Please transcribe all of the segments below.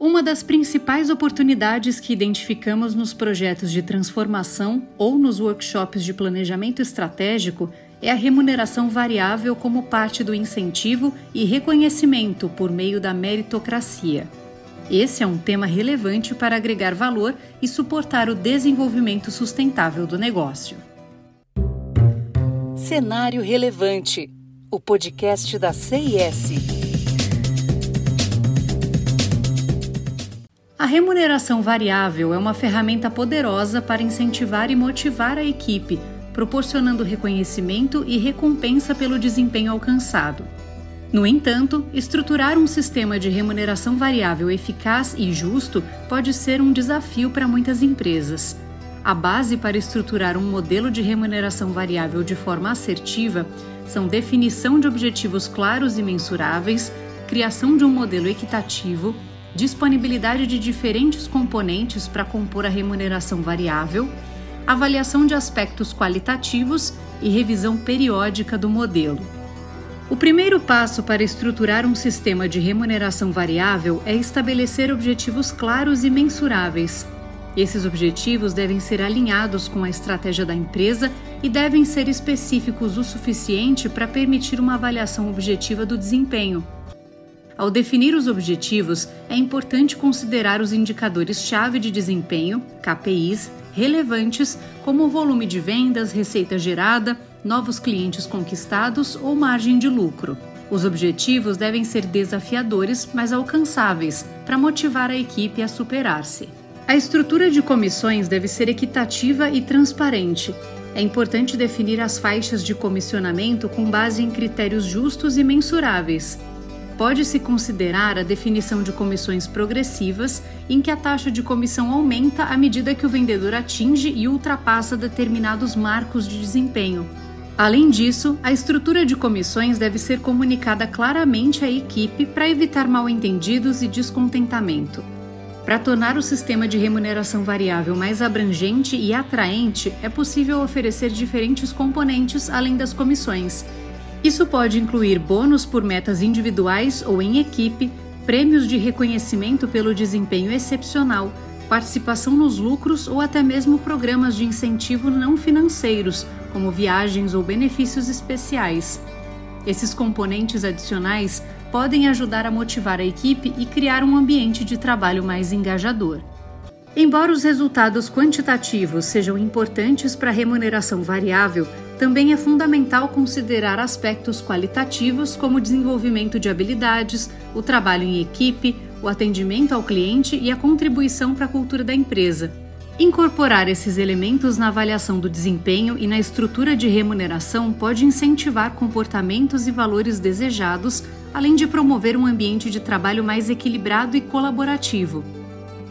Uma das principais oportunidades que identificamos nos projetos de transformação ou nos workshops de planejamento estratégico é a remuneração variável como parte do incentivo e reconhecimento por meio da meritocracia. Esse é um tema relevante para agregar valor e suportar o desenvolvimento sustentável do negócio. Cenário Relevante o podcast da CIS. A remuneração variável é uma ferramenta poderosa para incentivar e motivar a equipe, proporcionando reconhecimento e recompensa pelo desempenho alcançado. No entanto, estruturar um sistema de remuneração variável eficaz e justo pode ser um desafio para muitas empresas. A base para estruturar um modelo de remuneração variável de forma assertiva são definição de objetivos claros e mensuráveis, criação de um modelo equitativo, disponibilidade de diferentes componentes para compor a remuneração variável, avaliação de aspectos qualitativos e revisão periódica do modelo. O primeiro passo para estruturar um sistema de remuneração variável é estabelecer objetivos claros e mensuráveis. Esses objetivos devem ser alinhados com a estratégia da empresa e devem ser específicos o suficiente para permitir uma avaliação objetiva do desempenho. Ao definir os objetivos, é importante considerar os indicadores-chave de desempenho, KPIs, relevantes, como o volume de vendas, receita gerada, novos clientes conquistados ou margem de lucro. Os objetivos devem ser desafiadores, mas alcançáveis, para motivar a equipe a superar-se. A estrutura de comissões deve ser equitativa e transparente. É importante definir as faixas de comissionamento com base em critérios justos e mensuráveis pode-se considerar a definição de comissões progressivas, em que a taxa de comissão aumenta à medida que o vendedor atinge e ultrapassa determinados marcos de desempenho. Além disso, a estrutura de comissões deve ser comunicada claramente à equipe para evitar mal-entendidos e descontentamento. Para tornar o sistema de remuneração variável mais abrangente e atraente, é possível oferecer diferentes componentes além das comissões isso pode incluir bônus por metas individuais ou em equipe, prêmios de reconhecimento pelo desempenho excepcional, participação nos lucros ou até mesmo programas de incentivo não financeiros, como viagens ou benefícios especiais. Esses componentes adicionais podem ajudar a motivar a equipe e criar um ambiente de trabalho mais engajador. Embora os resultados quantitativos sejam importantes para a remuneração variável, também é fundamental considerar aspectos qualitativos como o desenvolvimento de habilidades, o trabalho em equipe, o atendimento ao cliente e a contribuição para a cultura da empresa. Incorporar esses elementos na avaliação do desempenho e na estrutura de remuneração pode incentivar comportamentos e valores desejados, além de promover um ambiente de trabalho mais equilibrado e colaborativo.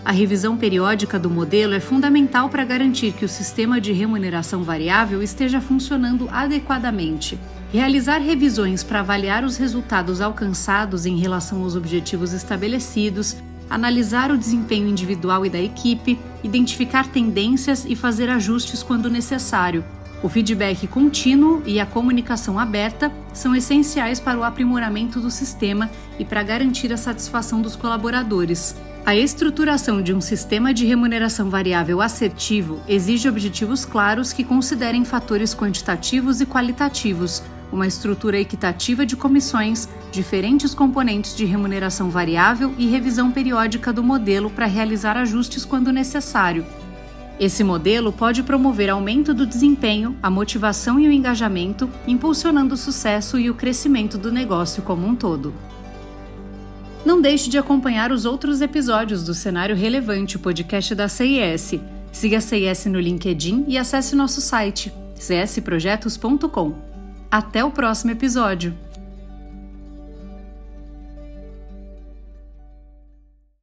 A revisão periódica do modelo é fundamental para garantir que o sistema de remuneração variável esteja funcionando adequadamente. Realizar revisões para avaliar os resultados alcançados em relação aos objetivos estabelecidos, analisar o desempenho individual e da equipe, identificar tendências e fazer ajustes quando necessário. O feedback contínuo e a comunicação aberta são essenciais para o aprimoramento do sistema e para garantir a satisfação dos colaboradores. A estruturação de um sistema de remuneração variável assertivo exige objetivos claros que considerem fatores quantitativos e qualitativos, uma estrutura equitativa de comissões, diferentes componentes de remuneração variável e revisão periódica do modelo para realizar ajustes quando necessário. Esse modelo pode promover aumento do desempenho, a motivação e o engajamento, impulsionando o sucesso e o crescimento do negócio como um todo. Não deixe de acompanhar os outros episódios do Cenário Relevante, o podcast da CIS. Siga a CIS no LinkedIn e acesse nosso site csprojetos.com. Até o próximo episódio!